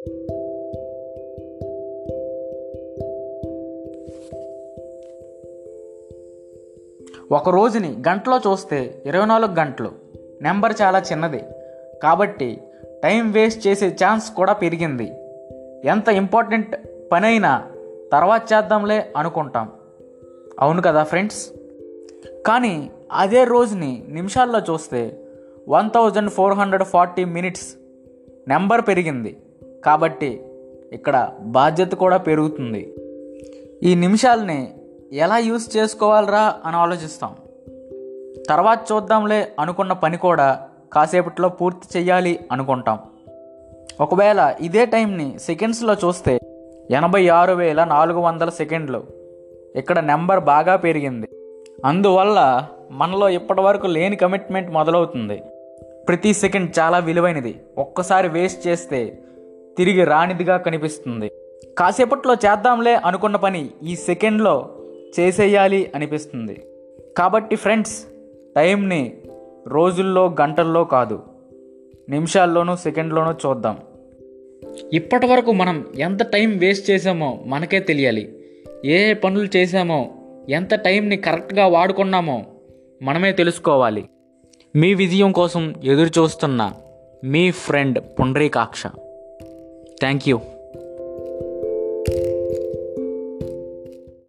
ఒక రోజుని గంటలో చూస్తే ఇరవై నాలుగు గంటలు. నెంబర్ చాలా చిన్నది. కాబట్టి టైం వేస్ట్ చేసే ఛాన్స్ కూడా పెరిగింది. ఎంత ఇంపార్టెంట్ పని అయినా తర్వాత చేద్దాంలే అనుకుంటాం. అవును కదా ఫ్రెండ్స్? కానీ అదే రోజుని నిమిషాల్లో చూస్తే one thousand four hundred forty minutes number పెరిగింది. కాబట్టి ఇక్కడ బాధ్యత కూడా పెరుగుతుంది. ఈ నిమిషాలని ఎలా యూస్ చేసుకోవాలరా అని ఆలోచిస్తాం. తర్వాత చూద్దాంలే అనుకున్న పని కూడా కాసేపట్లో పూర్తి చేయాలి అనుకుంటాం. ఒకవేళ ఇదే టైంని సెకండ్స్లో చూస్తే ఎనభై ఆరు వేల నాలుగు వందల సెకండ్లు. ఇక్కడ నెంబర్ బాగా పెరిగింది. అందువల్ల మనలో ఇప్పటివరకు లేని కమిట్మెంట్ మొదలవుతుంది. ప్రతి సెకండ్ చాలా విలువైనది. ఒక్కసారి వేస్ట్ చేస్తే తిరిగి రానిదిగా కనిపిస్తుంది. కాసేపట్లో చేద్దాంలే అనుకున్న పని ఈ సెకండ్లో చేసేయాలి అనిపిస్తుంది. కాబట్టి ఫ్రెండ్స్ టైంని రోజుల్లో గంటల్లో కాదు నిమిషాల్లోనూ సెకండ్లోనూ చూద్దాం. ఇప్పటి వరకు మనం ఎంత టైం వేస్ట్ చేసామో మనకే తెలియాలి. ఏ ఏ పనులు చేసామో ఎంత టైంని కరెక్ట్గా వాడుకున్నామో మనమే తెలుసుకోవాలి. మీ విజయం కోసం ఎదురు చూస్తున్న మీ ఫ్రెండ్ పుండ్రీకాక్ష. Thank you.